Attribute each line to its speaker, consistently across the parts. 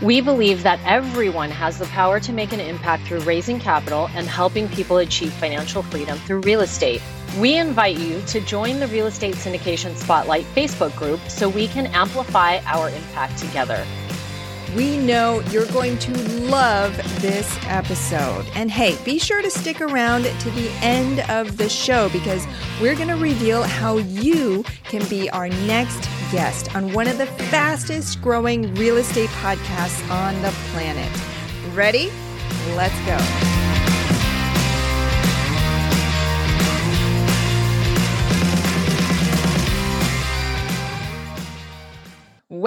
Speaker 1: We believe that everyone has the power to make an impact through raising capital and helping people achieve financial freedom through real estate. We invite you to join the Real Estate Syndication Spotlight Facebook group so we can amplify our impact together.
Speaker 2: We know you're going to love this episode. And hey, be sure to stick around to the end of the show because we're going to reveal how you can be our next guest on one of the fastest growing real estate podcasts on the planet. Ready? Let's go.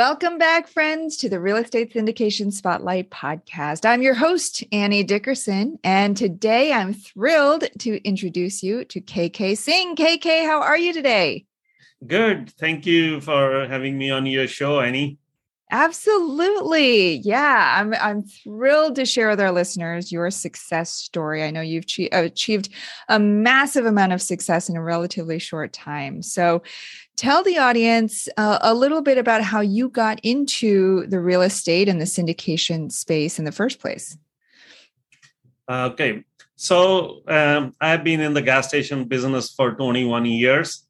Speaker 2: Welcome back, friends, to the Real Estate Syndication Spotlight podcast. I'm your host, Annie Dickerson, and today I'm thrilled to introduce you to KK Singh. KK, how are you today?
Speaker 3: Good. Thank you for having me on your show, Annie.
Speaker 2: Absolutely. Yeah, I'm I'm thrilled to share with our listeners your success story. I know you've achieved a massive amount of success in a relatively short time. So, tell the audience uh, a little bit about how you got into the real estate and the syndication space in the first place.
Speaker 3: Okay. So um, I've been in the gas station business for 21 years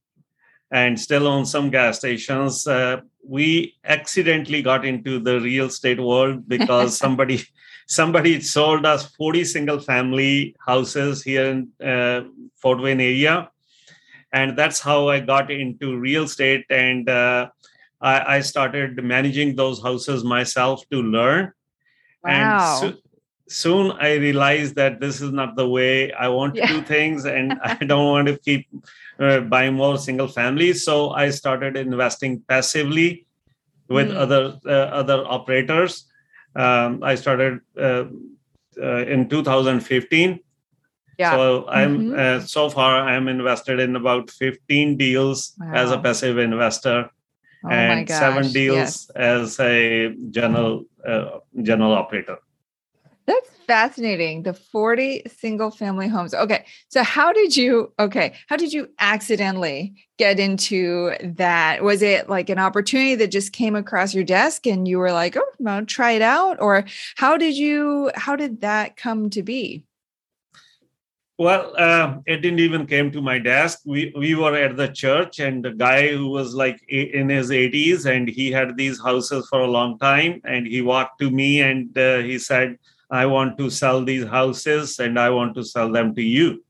Speaker 3: and still own some gas stations. Uh, we accidentally got into the real estate world because somebody somebody sold us 40 single family houses here in uh, Fort Wayne area and that's how i got into real estate and uh, I, I, started managing those houses myself to learn
Speaker 2: wow.
Speaker 3: and so, soon i realized that this is not the way i want to yeah. do things and i don't want to keep uh, buying more single families so i started investing passively with mm. other uh, other operators um, i started uh, uh in 2015
Speaker 2: yeah.
Speaker 3: So I'm mm-hmm. uh, so far I'm invested in about 15 deals wow. as a passive investor, oh and seven deals yes. as a general uh, general operator.
Speaker 2: That's fascinating. The 40 single family homes. Okay. So how did you okay, how did you accidentally get into that? Was it like an opportunity that just came across your desk and you were like, "Oh, I'll try it out?" Or how did you how did that come to be?
Speaker 3: Well, uh, it didn't even came to my desk. We we were at the church, and the guy who was like in his 80s, and he had these houses for a long time, and he walked to me and uh, he said, "I want to sell these houses, and I want to sell them to you."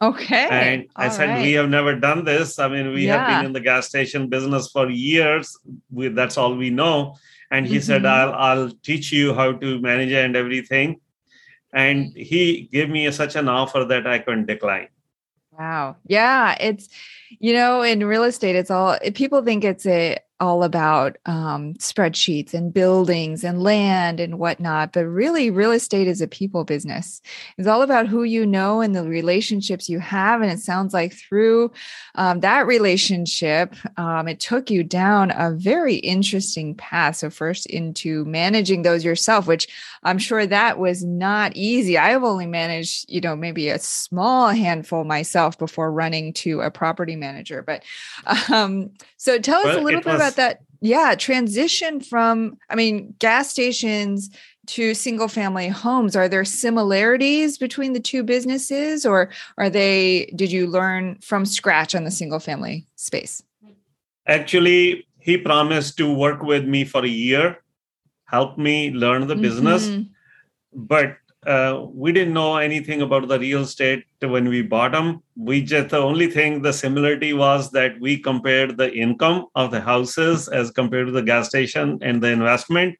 Speaker 2: Okay.
Speaker 3: And I said, right. "We have never done this. I mean, we yeah. have been in the gas station business for years. We, that's all we know." And he mm-hmm. said, "I'll I'll teach you how to manage and everything." And he gave me a, such an offer that i couldn't decline.
Speaker 2: Wow. Yeah it's you know in real estate it's all people think it's a all about um, spreadsheets and buildings and land and whatnot. But really, real estate is a people business. It's all about who you know and the relationships you have. And it sounds like through um, that relationship, um, it took you down a very interesting path. So, first into managing those yourself, which I'm sure that was not easy. I've only managed, you know, maybe a small handful myself before running to a property manager. But um, so tell us well, a little bit was, about that. Yeah, transition from, I mean, gas stations to single family homes. Are there similarities between the two businesses or are they, did you learn from scratch on the single family space?
Speaker 3: Actually, he promised to work with me for a year, help me learn the mm-hmm. business. But uh, we didn't know anything about the real estate when we bought them. We just the only thing the similarity was that we compared the income of the houses as compared to the gas station and the investment.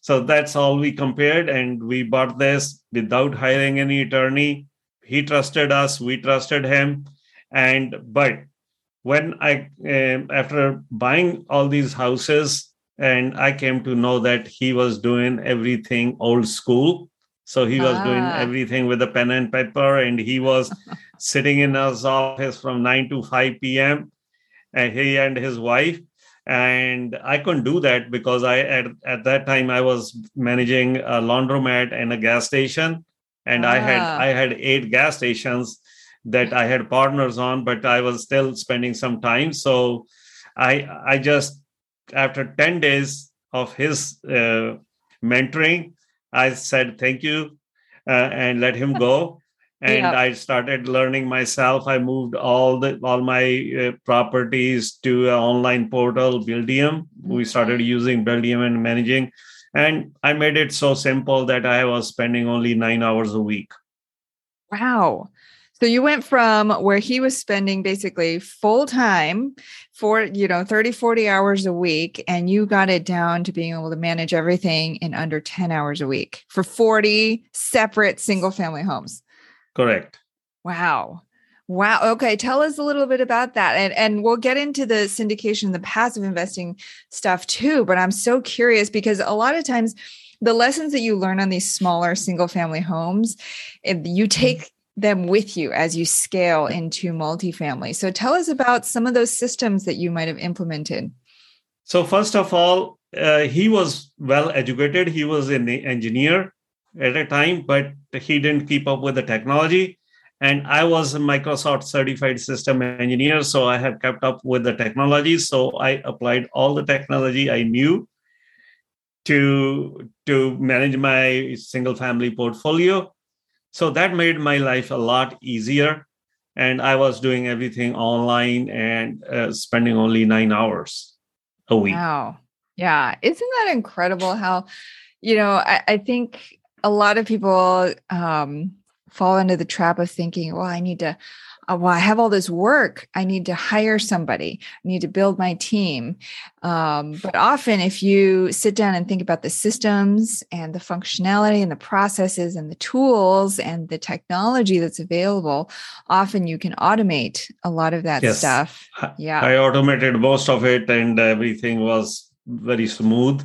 Speaker 3: So that's all we compared, and we bought this without hiring any attorney. He trusted us, we trusted him, and but when I uh, after buying all these houses, and I came to know that he was doing everything old school So he was ah. doing everything with a pen and paper, and he was sitting in his office from 9 to 5 p.m. And he and his wife. And I couldn't do that because I at, at that time I was managing a laundromat and a gas station. And ah. I had ah. I had eight gas stations that I had partners on, but I was still spending some time. So I I just after 10 days of his uh, mentoring, I said thank you uh, and let him go. and yeah. I started learning myself. I moved all the all my uh, properties to an online portal, Buildium. We started using Buildium and managing, and I made it so simple that I was spending only nine hours a week.
Speaker 2: Wow. So you went from where he was spending basically full time for, you know, 30, 40 hours a week, and you got it down to being able to manage everything in under 10 hours a week for 40 separate single family homes.
Speaker 3: Correct.
Speaker 2: Wow. Wow. Okay. Tell us a little bit about that. And and we'll get into the syndication, the passive investing stuff too. But I'm so curious because a lot of times the lessons that you learn on these smaller single family homes, you mm-hmm. take them with you as you scale into multifamily. So tell us about some of those systems that you might have implemented.
Speaker 3: So first of all, uh, he was well educated. He was an engineer at a time, but he didn't keep up with the technology. And I was a Microsoft certified system engineer, so I have kept up with the technology. So I applied all the technology I knew to to manage my single family portfolio so that made my life a lot easier. And I was doing everything online and uh, spending only nine hours a week.
Speaker 2: Wow. Yeah. Isn't that incredible how, you know, I, I think a lot of people um, fall into the trap of thinking, well, I need to uh, well, I have all this work. I need to hire somebody. I need to build my team. Um, but often, if you sit down and think about the systems and the functionality and the processes and the tools and the technology that's available, often you can automate a lot of that yes. stuff.
Speaker 3: Yeah. I automated most of it and everything was very smooth.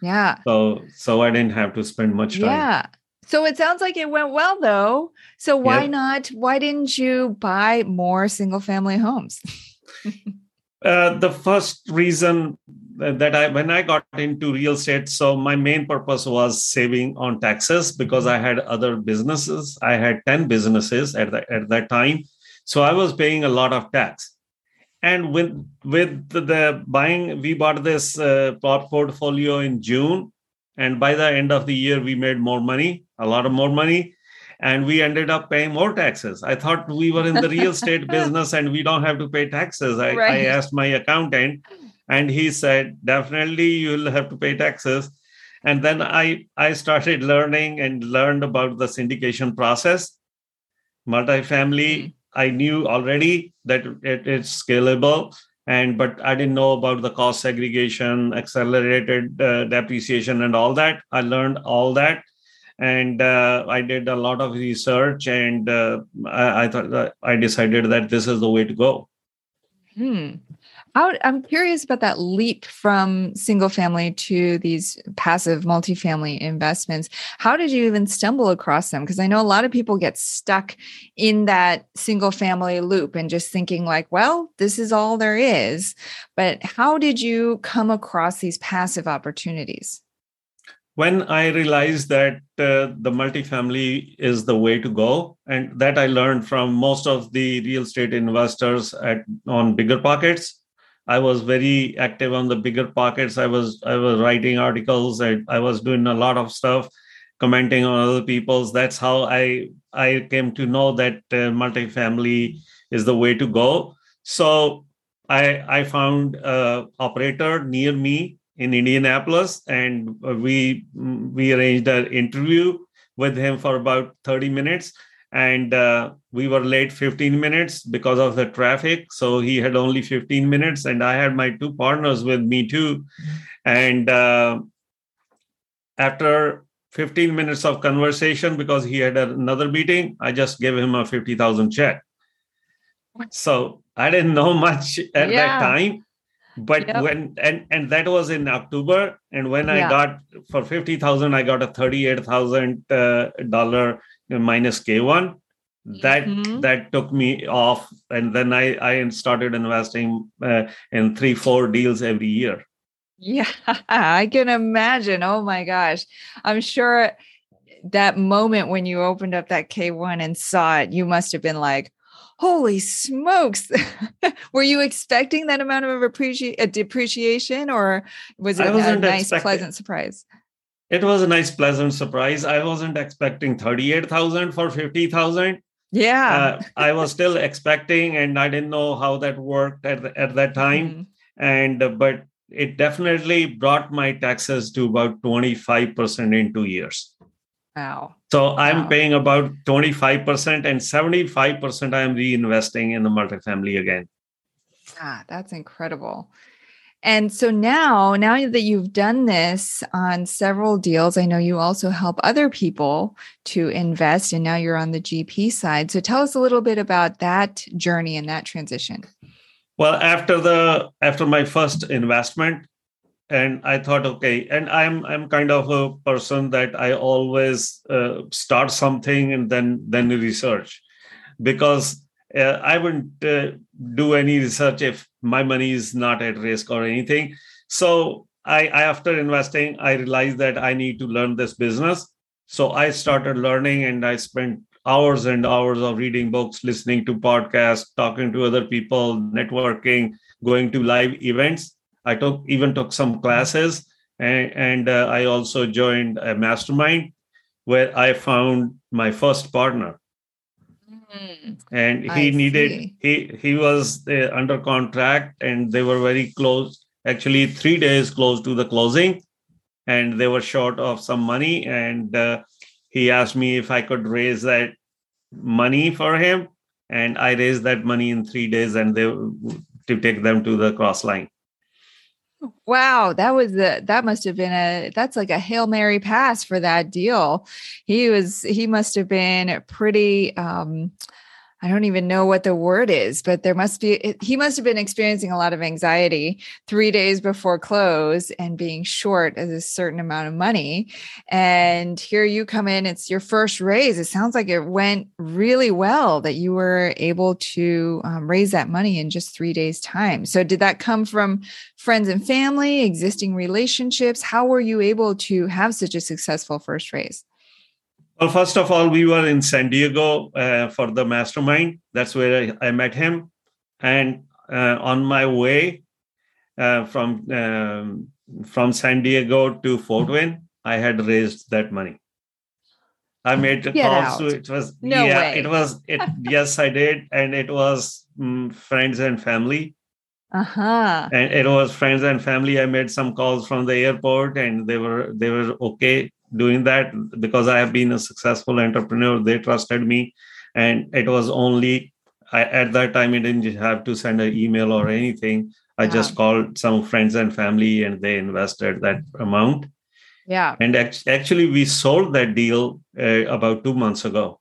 Speaker 2: Yeah.
Speaker 3: So so I didn't have to spend much time.
Speaker 2: Yeah. So it sounds like it went well though. So why yep. not? Why didn't you buy more single family homes?
Speaker 3: uh, the first reason that I, when I got into real estate, so my main purpose was saving on taxes because I had other businesses. I had 10 businesses at, the, at that time. So I was paying a lot of tax. And with, with the buying, we bought this uh, portfolio in June and by the end of the year, we made more money, a lot of more money. And we ended up paying more taxes. I thought we were in the real estate business and we don't have to pay taxes. I, right. I asked my accountant, and he said, definitely you'll have to pay taxes. And then I, I started learning and learned about the syndication process. Multifamily, mm-hmm. I knew already that it is scalable and but i didn't know about the cost segregation accelerated uh, depreciation and all that. I learned all that. And uh, i did a lot of research and uh, I, I, thought i decided that this is the way to go.
Speaker 2: Hmm. How, I'm curious about that leap from single family to these passive multifamily investments. How did you even stumble across them? Because I know a lot of people get stuck in that single family loop and just thinking, like, well, this is all there is. But how did you come across these passive opportunities?
Speaker 3: When I realized that uh, the multifamily is the way to go, and that I learned from most of the real estate investors at on BiggerPockets I was very active on the BiggerPockets. I was I was writing articles. I, I was doing a lot of stuff, commenting on other people's. That's how I I came to know that uh, multifamily is the way to go. So I I found a operator near me in Indianapolis, and we we arranged an interview with him for about 30 minutes and uh, we were late 15 minutes because of the traffic so he had only 15 minutes and i had my two partners with me too and uh, after 15 minutes of conversation because he had another meeting i just gave him a 50000 check so i didn't know much at yeah. that time but yep. when and and that was in october and when yeah. i got for 50000 i got a 38000 uh, dollar minus k1 that mm-hmm. that took me off and then i i started investing uh, in three four deals every year.
Speaker 2: Yeah i can imagine. Oh my gosh. I'm sure that moment when you opened up that k1 and saw it you must have been like holy smokes. Were you expecting that amount of appreci- a depreciation or was it a nice pleasant surprise
Speaker 3: it was a nice pleasant surprise. I wasn't expecting 38000 for 50000
Speaker 2: yeah.
Speaker 3: Uh, i was still expecting and i didn't know how that worked at, the, at that time. Mm-hmm. and uh, but it definitely brought my taxes to about 25% in two years.
Speaker 2: Wow.
Speaker 3: So i'm wow. paying about 25% and 75% i am reinvesting in the multifamily again.
Speaker 2: Ah that's incredible and so now, now that you've done this on several deals, I know you also help other people to invest, and now you're on the GP side. So tell us a little bit about that journey and that transition.
Speaker 3: Well, after the after my first investment, and I thought, okay, and I'm I'm kind of a person that I always uh, start something and then then research, because uh, I wouldn't uh, do any research if my money is not at risk or anything. So I, I, after investing, I realized that I need to learn this business. So I started learning, and I spent hours and hours of reading books, listening to podcasts, talking to other people, networking, going to live events. I took even took some classes, and, and uh, I also joined a mastermind where I found my first partner Mm. and he I needed see. he he was uh, under contract and they were very close actually 3 days close to the closing and they were short of some money and uh, he asked me if I could raise that money for him and I raised that money in 3 days and they to take them to the cross line
Speaker 2: Wow, that was the that must have been a that's like a Hail Mary pass for that deal. He was he must have been pretty um I don't even know what the word is, but there must be, he must have been experiencing a lot of anxiety three days before close and being short of a certain amount of money. And here you come in, it's your first raise. It sounds like it went really well that you were able to um, raise that money in just three days' time. So, did that come from friends and family, existing relationships? How were you able to have such a successful first raise?
Speaker 3: Well, first of all, we were in San Diego uh, for the mastermind. That's where I, I met him. And uh, on my way uh, from um, from San Diego to Fort Wayne, I had raised that money. I made a call. So it was no yeah, way. it was it. yes, I did, and it was um, friends and family.
Speaker 2: Uh-huh.
Speaker 3: And it was friends and family. I made some calls from the airport, and they were they were okay doing that because I have been a successful entrepreneur. They trusted me, and it was only I, at that time. I didn't have to send an email or anything. I just called some friends and family, and they invested that amount.
Speaker 2: Yeah.
Speaker 3: And act- actually, we sold that deal uh, about two months ago.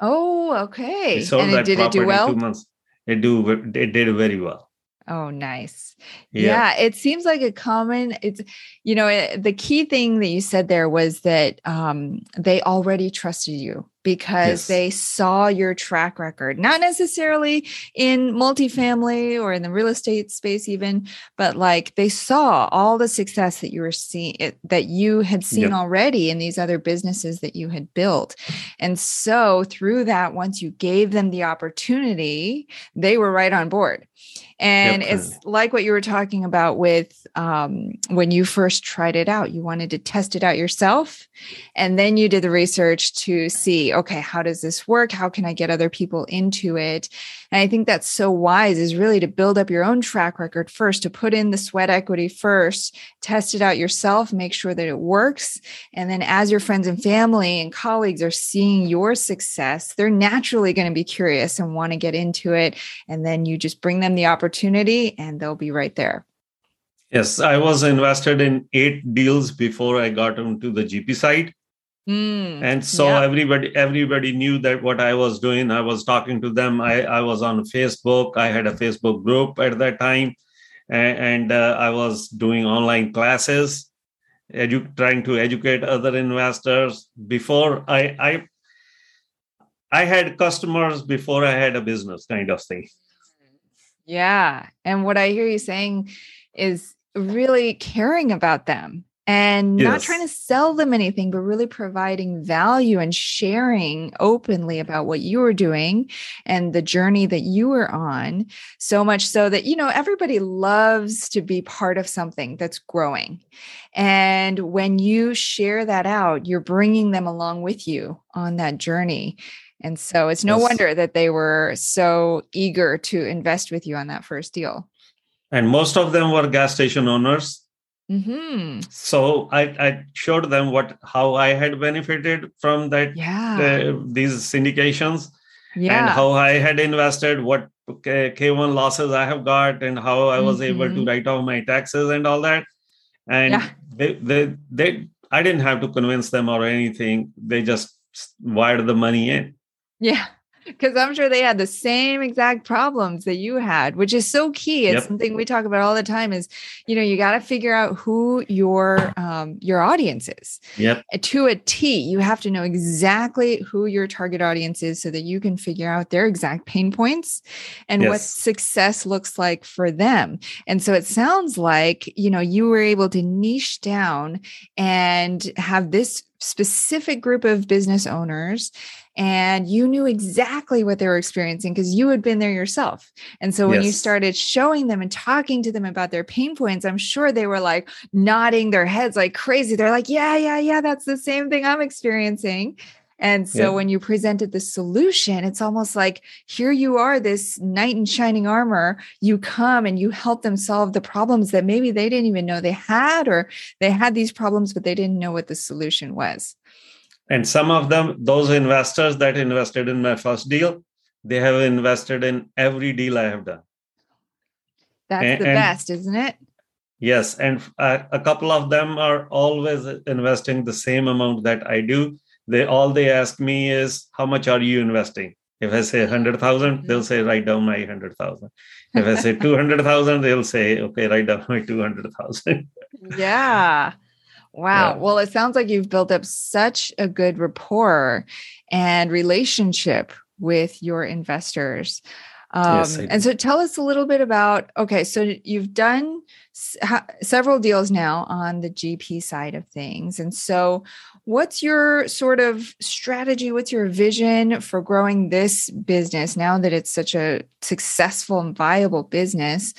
Speaker 2: Oh, okay. We sold and that did property it do well?
Speaker 3: two months. It do it did very well.
Speaker 2: Oh, nice. Yeah. yeah. it seems like a common. It's you know it, eh, the key thing that you said there was that um, they already trusted you because yes. they saw your track record, not necessarily in multifamily or in the real estate space, even, but like they saw all the success that you were seeing eh, that you had seen yep. already in these other businesses that you had built, and so through that, once you gave them the opportunity, they were right on board and yep. it's like what you were talking about with um, when you first tried it out, you wanted to test it out yourself. And then you did the research to see, okay, how does this work? How can I get other people into it? And I think that's so wise is really to build up your own track record first, to put in the sweat equity first, test it out yourself, make sure that it works. And then as your friends and family and colleagues are seeing your success, they're naturally going to be curious and want to get into it. And then you just bring them the opportunity and they'll be right there.
Speaker 3: Yes, I was invested in eight deals before I got onto the GP side. Mm, and so yeah. everybody everybody knew that what I was doing. I was talking to them. I, I was on Facebook. I had a Facebook group at that time. and, and uh, I was doing online classes, edu- trying to educate other investors. Before I, I, I had customers before I had a business, kind of thing.
Speaker 2: Yeah, and what I hear you saying is really caring about them and yes. not trying to sell them anything, but really providing value and sharing openly about what you were doing and the journey that you were on. So much so that, you know, everybody loves to be part of something that's growing. And when you share that out, you're bringing them along with you on that journey. And so it's no yes. wonder that they were so eager to invest with you on that first deal.
Speaker 3: And most of them were gas station owners
Speaker 2: Mm-hmm.
Speaker 3: So I, I showed them what how I had benefited from that
Speaker 2: yeah.
Speaker 3: uh, these syndications
Speaker 2: yeah.
Speaker 3: and how I had invested, what K1 losses I have got, and how I was mm-hmm. able to mm-hmm. write off my taxes and all that. And yeah. they, they they I didn't have to convince them or anything. They just wired the money in.
Speaker 2: Yeah because I'm sure they had the same exact problems that you had, which is so key. It's yep. something we talk about all the time. Is you know you got to figure out who your um, your audience is.
Speaker 3: Yep.
Speaker 2: To a T, you have to know exactly who your target audience is, so that you can figure out their exact pain points and yes. what success looks like for them. And so it sounds like you know you were able to niche down and have this specific group of business owners and you knew exactly what they were experiencing because you had been there yourself. And so when yes. you started showing them and talking to them about their pain points, I'm sure they were like nodding their heads like crazy. They're like, yeah, yeah, yeah, that's the same thing I'm experiencing. And so yeah. when you presented the solution, it's almost like here you are, this knight in shining armor. You come and you help them solve the problems that maybe they didn't even know they had, or they had these problems, but they didn't know what the solution was.
Speaker 3: And some of them, those investors that invested in my first deal, they have invested in every deal I have done.
Speaker 2: That's and, the best, isn't it?
Speaker 3: Yes. And uh, a couple of them are always investing the same amount that I do they all they ask me is how much are you investing if i say 100000 they'll say write down my 100000 if i say 200000 they'll say okay write down my 200000
Speaker 2: yeah Wow. Yeah. Well, it sounds like you've built up such a good rapport and relationship with your investors. Um, yes, and so tell us a little bit about okay, so you've done s- ha- several deals now on the GP side of things. And so, what's your sort of strategy? What's your vision for growing this business now that it's such a successful and viable business?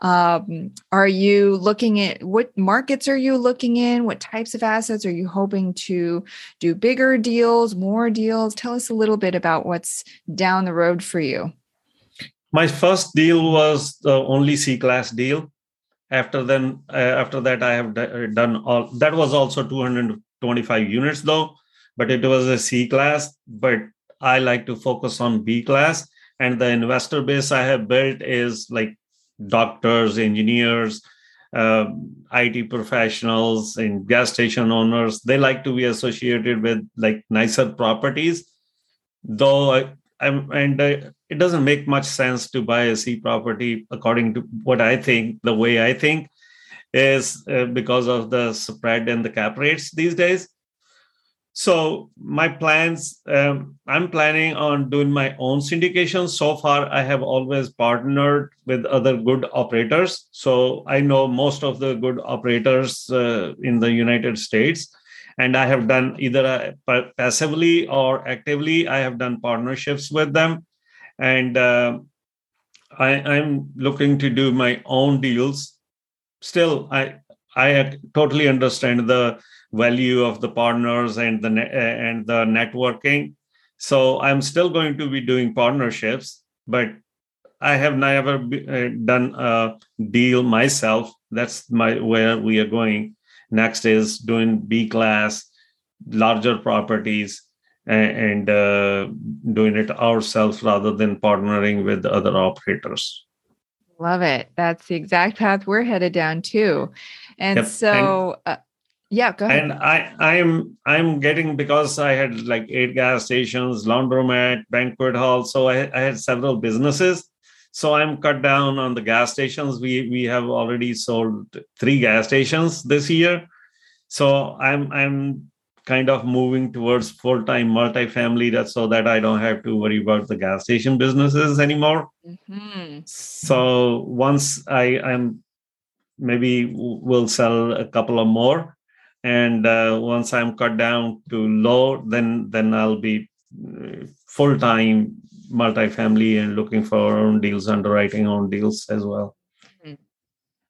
Speaker 2: Um, are you looking at what markets are you looking in? What types of assets are you hoping to do bigger deals, more deals? Tell us a little bit about what's down the road for you.
Speaker 3: My first deal was the only C class deal. After then, uh, after that, I have d- done all. That was also 225 units though, but it was a C class. But I like to focus on B class, and the investor base I have built is like doctors, engineers, uh, IT professionals, and gas station owners. They like to be associated with like nicer properties, though. I, I'm, and uh, it doesn't make much sense to buy a C property according to what I think, the way I think is uh, because of the spread and the cap rates these days. So my plans, um, I'm planning on doing my own syndication. So far, I have always partnered with other good operators. So I know most of the good operators uh, in the United States and i have done either uh, passively or actively i have done partnerships with them and uh, I, i'm looking to do my own deals still i i totally understand the value of the partners and the and the networking. So i'm still going to be doing partnerships but i have never uh, done a deal myself. That's my where we are going. Next is doing B class, larger properties, and, and uh, doing it ourselves rather than partnering with other operators.
Speaker 2: Love it. That's the exact path we're headed down too. And yep. so, and, uh, yeah, go ahead.
Speaker 3: And I, I'm, I'm getting because I had like eight gas stations, laundromat, banquet hall. So I, I had several businesses. so i'm cut down on the gas stations we we have already sold three gas stations this year so i'm i'm kind of moving towards full-time multifamily that so that i don't have to worry about the gas station businesses anymore mm-hmm. so once i am maybe we'll sell a couple of more and uh, once i'm cut down to low then then i'll be uh, full-time multifamily and looking for our own deals, underwriting own deals as well.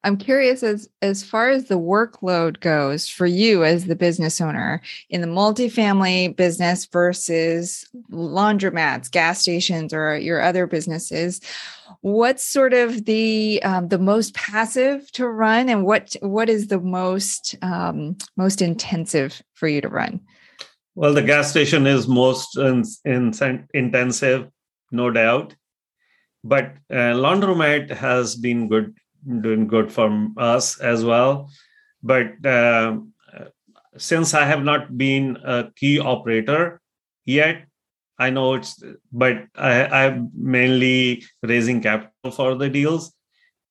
Speaker 2: I'm curious as as far as the workload goes for you as the business owner in the multifamily business versus laundromats, gas stations, or your other businesses. What's sort of the um, the most passive to run, and what what is the most um, most intensive for you to run?
Speaker 3: Well, the gas station is most in, in, intensive no doubt. But uh, laundromat has been good, doing good for us as well. But uh, since I have not been a key operator yet, I know it's, but I, I'm mainly raising capital for the deals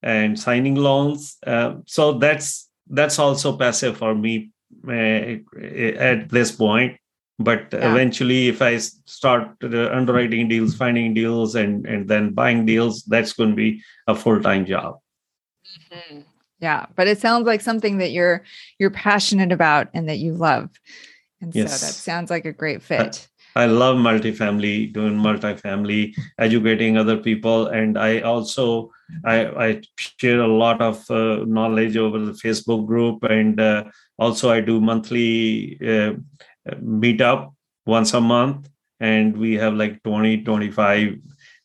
Speaker 3: and signing loans. Uh, so that's that's also passive for me uh, at this point but yeah. eventually if i start uh, underwriting deals finding deals and and then buying deals that's going to be a full-time job
Speaker 2: mm-hmm. yeah but it sounds like something that you're you're passionate about and that you love. And yes. so that sounds like a great fit.
Speaker 3: I, I love multifamily doing multifamily educating other people. And i also i i share a lot of uh, knowledge over the facebook group. And uh, also i do monthly uh, meet up once a month. And we have like 20 25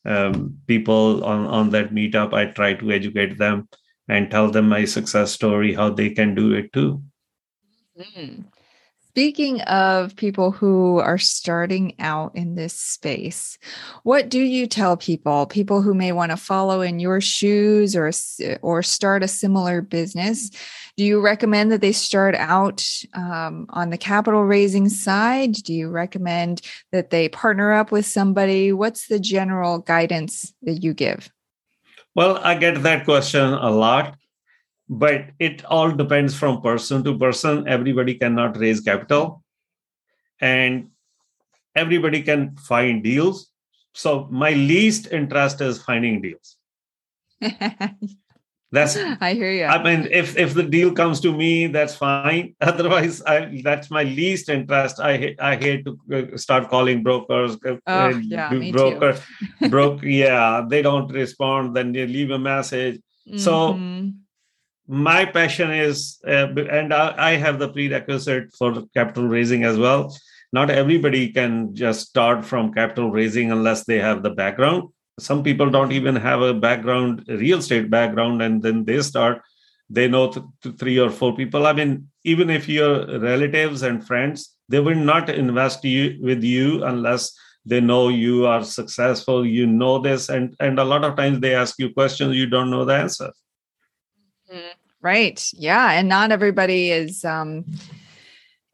Speaker 3: um, people on on that meetup. I try to educate them and tell them my success story how they can do it too
Speaker 2: mm-hmm. Speaking of people who are starting out in this space, what do you tell people, people who may want to follow in your shoes or or start a similar business? Do you recommend that they start out um, on the capital raising side? Do you recommend that they partner up with somebody? What's the general guidance that you give?
Speaker 3: Well, I get that question a lot but it all depends from person to person. Everybody cannot raise capital and everybody can find deals. So my least interest is finding deals that's
Speaker 2: i hear you
Speaker 3: i mean if if the deal comes to me that's fine otherwise i that's my least interest i i hate to uh, start calling brokers
Speaker 2: uh, oh, yeah,
Speaker 3: broker broke yeah they don't respond then they leave a message mm-hmm. so my passion is, uh, and I, I have the prerequisite for capital raising as well. Not everybody can just start from capital raising unless they have the background. Some people don't even have a background, a real estate background, and then they start. They know th- th- three or four people. I mean, even if your relatives and friends, they will not invest you, with you unless they know you are successful. You know this, and and a lot of times they ask you questions you don't know the answer.
Speaker 2: Right. Yeah. And not everybody is um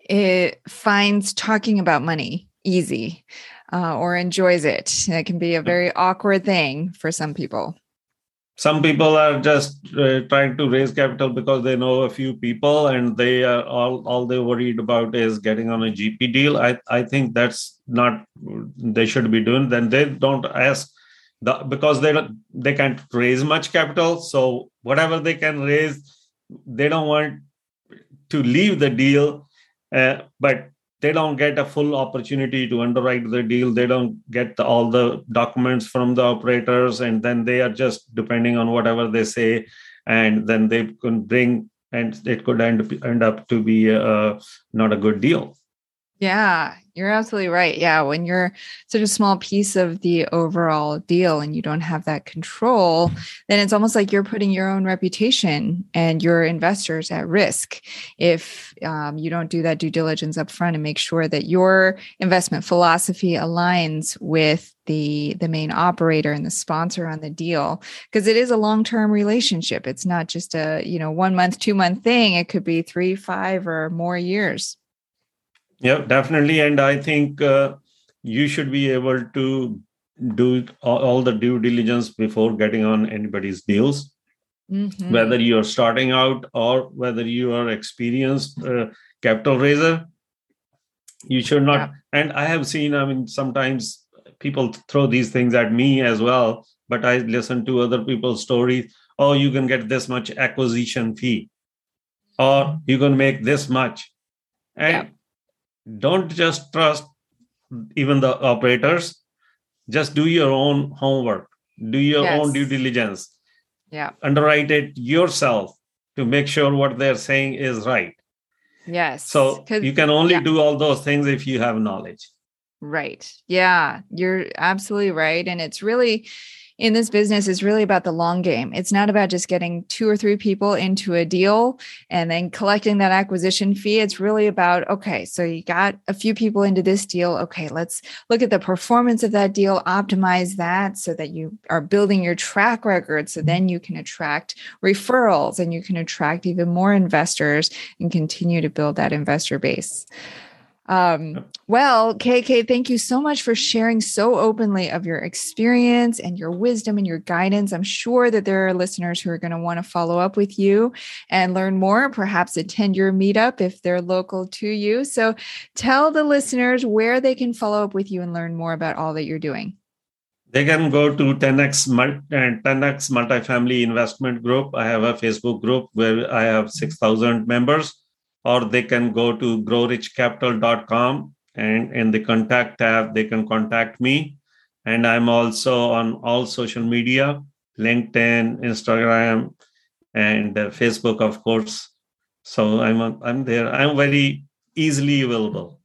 Speaker 2: it finds talking about money easy uh, or enjoys it. It can be a very awkward thing for some people.
Speaker 3: Some people are just uh, trying to raise capital because they know a few people and they are all all they're worried about is getting on a GP deal. I I think that's not they should be doing. Then they don't ask the, because they don't, they can't raise much capital. So whatever they can raise, they don't want to leave the deal, uh, but they don't get a full opportunity to underwrite the deal. They don't get the, all the documents from the operators, and then they are just depending on whatever they say, and then they can bring, and it could end up, end up to be a, not a good deal.
Speaker 2: Yeah, you're absolutely right. Yeah, when you're such a small piece of the overall deal and you don't have that control, then it's almost like you're putting your own reputation and your investors at risk. If um, you don't do that due diligence up front and make sure that your investment philosophy aligns with the the main operator and the sponsor on the deal because it is a long-term relationship. It's not just a you know one month two month thing. It could be three five or more years
Speaker 3: yeah, definitely. And I think uh, you should be able to do all, the due diligence before getting on anybody's deals. Mm-hmm. Whether you're starting out or whether you are experienced uh, capital raiser, you should not. Yeah. And I have seen, I mean, sometimes people throw these things at me as well, but I listen to other people's stories. Oh, you can get this much acquisition fee, or you can make this much. And yeah. Don't just trust even the operators. Just do your own homework. Do your yes. own due diligence.
Speaker 2: Yeah.
Speaker 3: Underwrite it yourself to make sure what they're saying is right.
Speaker 2: Yes.
Speaker 3: So you can only yeah. do all those things if you have knowledge.
Speaker 2: Right. Yeah you're absolutely right. And it's really in this business is really about the long game. It's not about just getting two or three people into a deal and then collecting that acquisition fee. It's really about, okay, so you got a few people into this deal. Okay, let's look at the performance of that deal, optimize that so that you are building your track record. So then you can attract referrals and you can attract even more investors and continue to build that investor base. Um, well, KK, thank you so much for sharing so openly of your experience and your wisdom and your guidance. I'm sure that there are listeners who are going to want to follow up with you and learn more, perhaps attend your meetup if they're local to you. So tell the listeners where they can follow up with you and learn more about all that you're doing.
Speaker 3: They can go to 10x, and 10x Multifamily Investment Group. I have a Facebook group where I have 6,000 members or they can go to growrichcapital.com and in the contact tab they can contact me. And i'm also on all social media linkedin instagram and uh, facebook of course. So i'm i'm there. I'm very easily available.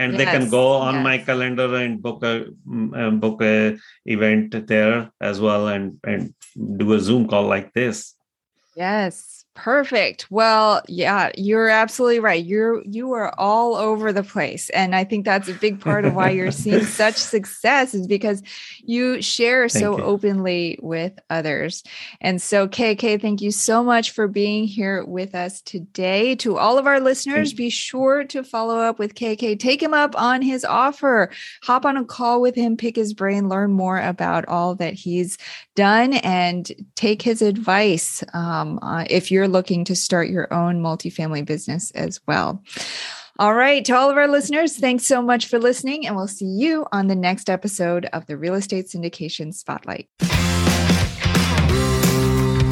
Speaker 3: And yes, they can go on yes. my calendar and book a mm, um, book a event there as well and and do a zoom call like this.
Speaker 2: Yes Perfect. Well, yeah, you're absolutely right. You're you are all over the place. And I think that's a big part of why you're seeing such success is because you share thank so you. openly with others. And so KK, thank you so much for being here with us today. To all of our listeners, be sure to follow up with KK. Take him up on his offer. Hop on a call with him, pick his brain, learn more about all that he's done and take his advice um, uh, if you're looking to start your own multifamily business as well. All right, to all of our listeners, thanks so much for listening, and we'll see you on the next episode of the Real Estate Syndication Spotlight.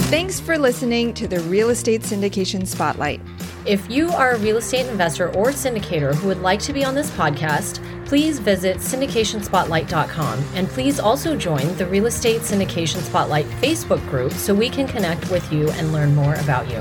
Speaker 2: Thanks for listening to the Real Estate Syndication Spotlight.
Speaker 1: If you are a real estate investor or syndicator who would like to be on this podcast, please visit syndicationspotlight.com and please also join the Real Estate Syndication Spotlight Facebook group so we can connect with you and learn more about you.